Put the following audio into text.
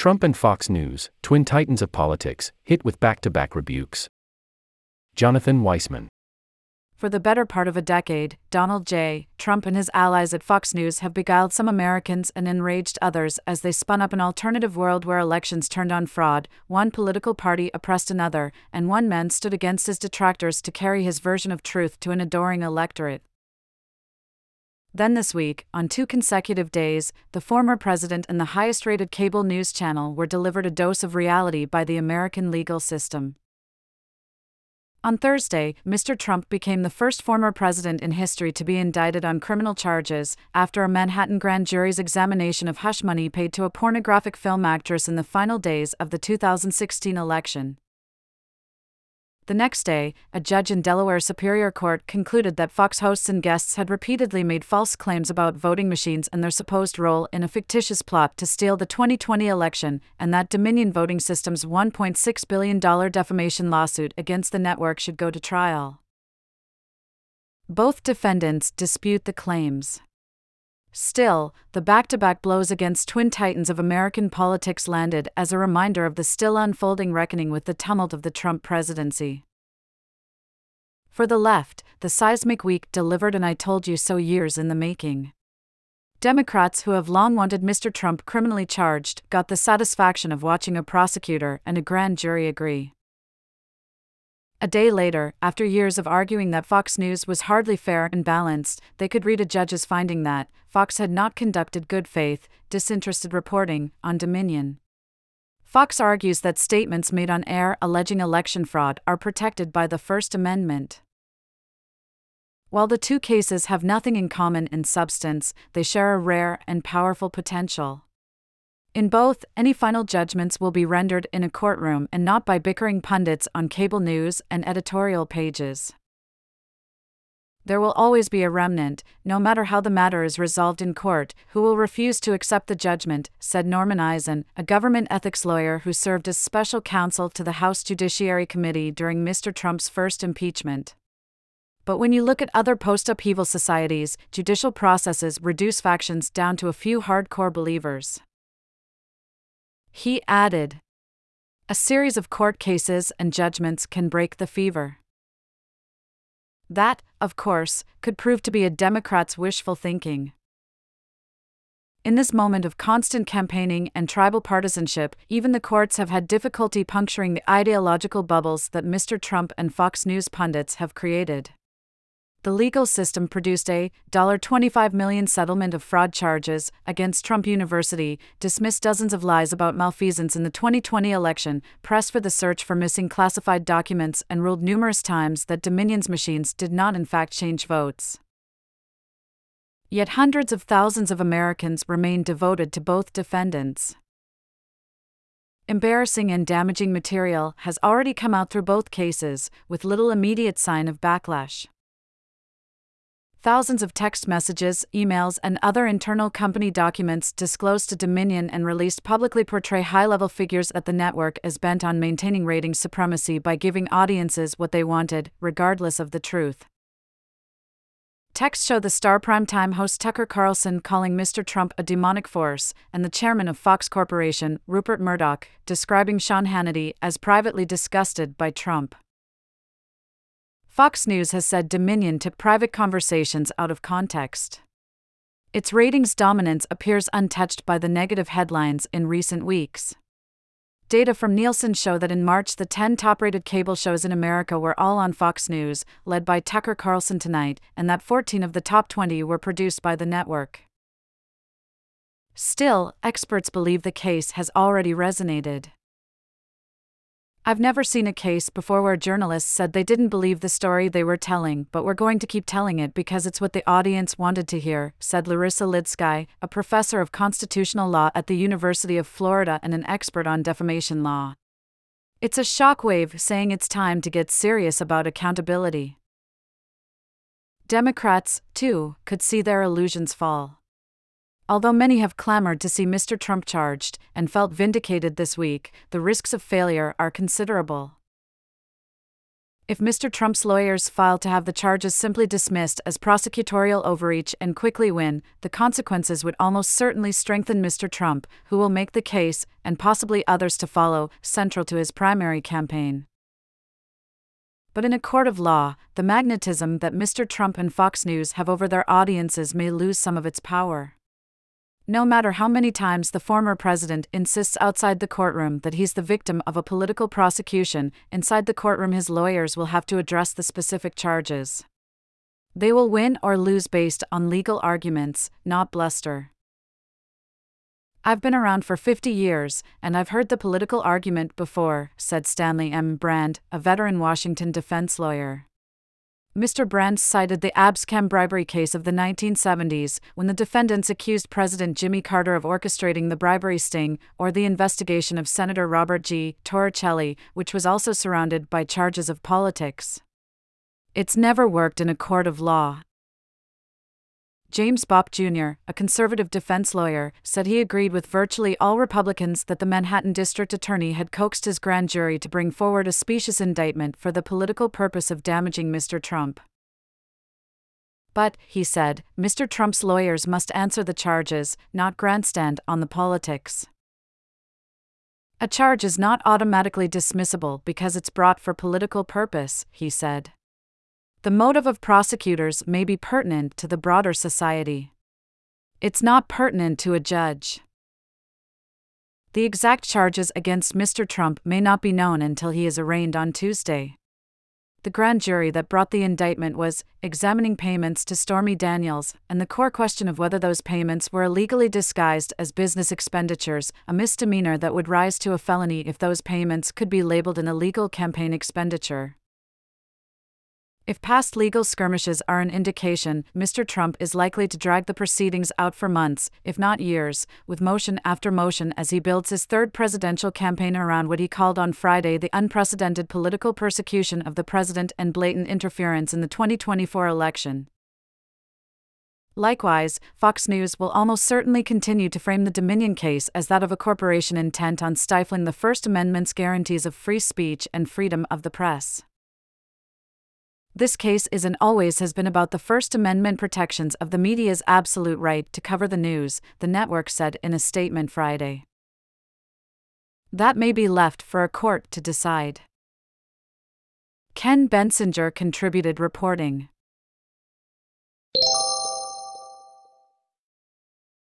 Trump and Fox News, twin titans of politics, hit with back to back rebukes. Jonathan Weisman. For the better part of a decade, Donald J. Trump and his allies at Fox News have beguiled some Americans and enraged others as they spun up an alternative world where elections turned on fraud, one political party oppressed another, and one man stood against his detractors to carry his version of truth to an adoring electorate. Then this week, on two consecutive days, the former president and the highest rated cable news channel were delivered a dose of reality by the American legal system. On Thursday, Mr. Trump became the first former president in history to be indicted on criminal charges after a Manhattan grand jury's examination of hush money paid to a pornographic film actress in the final days of the 2016 election. The next day, a judge in Delaware Superior Court concluded that Fox hosts and guests had repeatedly made false claims about voting machines and their supposed role in a fictitious plot to steal the 2020 election, and that Dominion Voting Systems' $1.6 billion defamation lawsuit against the network should go to trial. Both defendants dispute the claims. Still, the back to back blows against twin titans of American politics landed as a reminder of the still unfolding reckoning with the tumult of the Trump presidency. For the left, the seismic week delivered an I told you so years in the making. Democrats who have long wanted Mr. Trump criminally charged got the satisfaction of watching a prosecutor and a grand jury agree. A day later, after years of arguing that Fox News was hardly fair and balanced, they could read a judge's finding that Fox had not conducted good faith, disinterested reporting on Dominion. Fox argues that statements made on air alleging election fraud are protected by the First Amendment. While the two cases have nothing in common in substance, they share a rare and powerful potential. In both, any final judgments will be rendered in a courtroom and not by bickering pundits on cable news and editorial pages. There will always be a remnant, no matter how the matter is resolved in court, who will refuse to accept the judgment, said Norman Eisen, a government ethics lawyer who served as special counsel to the House Judiciary Committee during Mr. Trump's first impeachment. But when you look at other post upheaval societies, judicial processes reduce factions down to a few hardcore believers. He added A series of court cases and judgments can break the fever. That, of course, could prove to be a Democrat's wishful thinking. In this moment of constant campaigning and tribal partisanship, even the courts have had difficulty puncturing the ideological bubbles that Mr. Trump and Fox News pundits have created the legal system produced a $25 million settlement of fraud charges against Trump University, dismissed dozens of lies about malfeasance in the 2020 election, pressed for the search for missing classified documents, and ruled numerous times that Dominion's machines did not in fact change votes. Yet hundreds of thousands of Americans remain devoted to both defendants. Embarrassing and damaging material has already come out through both cases, with little immediate sign of backlash. Thousands of text messages, emails, and other internal company documents disclosed to Dominion and released publicly portray high level figures at the network as bent on maintaining ratings supremacy by giving audiences what they wanted, regardless of the truth. Texts show the star primetime host Tucker Carlson calling Mr. Trump a demonic force, and the chairman of Fox Corporation, Rupert Murdoch, describing Sean Hannity as privately disgusted by Trump. Fox News has said Dominion took private conversations out of context. Its ratings dominance appears untouched by the negative headlines in recent weeks. Data from Nielsen show that in March, the 10 top rated cable shows in America were all on Fox News, led by Tucker Carlson Tonight, and that 14 of the top 20 were produced by the network. Still, experts believe the case has already resonated. I've never seen a case before where journalists said they didn't believe the story they were telling but were going to keep telling it because it's what the audience wanted to hear, said Larissa Lidsky, a professor of constitutional law at the University of Florida and an expert on defamation law. It's a shockwave saying it's time to get serious about accountability. Democrats, too, could see their illusions fall. Although many have clamored to see Mr. Trump charged and felt vindicated this week, the risks of failure are considerable. If Mr. Trump's lawyers file to have the charges simply dismissed as prosecutorial overreach and quickly win, the consequences would almost certainly strengthen Mr. Trump, who will make the case, and possibly others to follow, central to his primary campaign. But in a court of law, the magnetism that Mr. Trump and Fox News have over their audiences may lose some of its power. No matter how many times the former president insists outside the courtroom that he's the victim of a political prosecution, inside the courtroom his lawyers will have to address the specific charges. They will win or lose based on legal arguments, not bluster. I've been around for 50 years, and I've heard the political argument before, said Stanley M. Brand, a veteran Washington defense lawyer. Mr. Brand cited the Abscam bribery case of the 1970s, when the defendants accused President Jimmy Carter of orchestrating the bribery sting, or the investigation of Senator Robert G. Torricelli, which was also surrounded by charges of politics. It's never worked in a court of law, James Bopp Jr., a conservative defense lawyer, said he agreed with virtually all Republicans that the Manhattan district attorney had coaxed his grand jury to bring forward a specious indictment for the political purpose of damaging Mr. Trump. But, he said, Mr. Trump's lawyers must answer the charges, not grandstand on the politics. A charge is not automatically dismissible because it's brought for political purpose, he said. The motive of prosecutors may be pertinent to the broader society. It's not pertinent to a judge. The exact charges against Mr. Trump may not be known until he is arraigned on Tuesday. The grand jury that brought the indictment was examining payments to Stormy Daniels, and the core question of whether those payments were illegally disguised as business expenditures, a misdemeanor that would rise to a felony if those payments could be labeled an illegal campaign expenditure. If past legal skirmishes are an indication, Mr. Trump is likely to drag the proceedings out for months, if not years, with motion after motion as he builds his third presidential campaign around what he called on Friday the unprecedented political persecution of the president and blatant interference in the 2024 election. Likewise, Fox News will almost certainly continue to frame the Dominion case as that of a corporation intent on stifling the First Amendment's guarantees of free speech and freedom of the press. This case is and always has been about the First Amendment protections of the media's absolute right to cover the news, the network said in a statement Friday. That may be left for a court to decide. Ken Bensinger contributed reporting.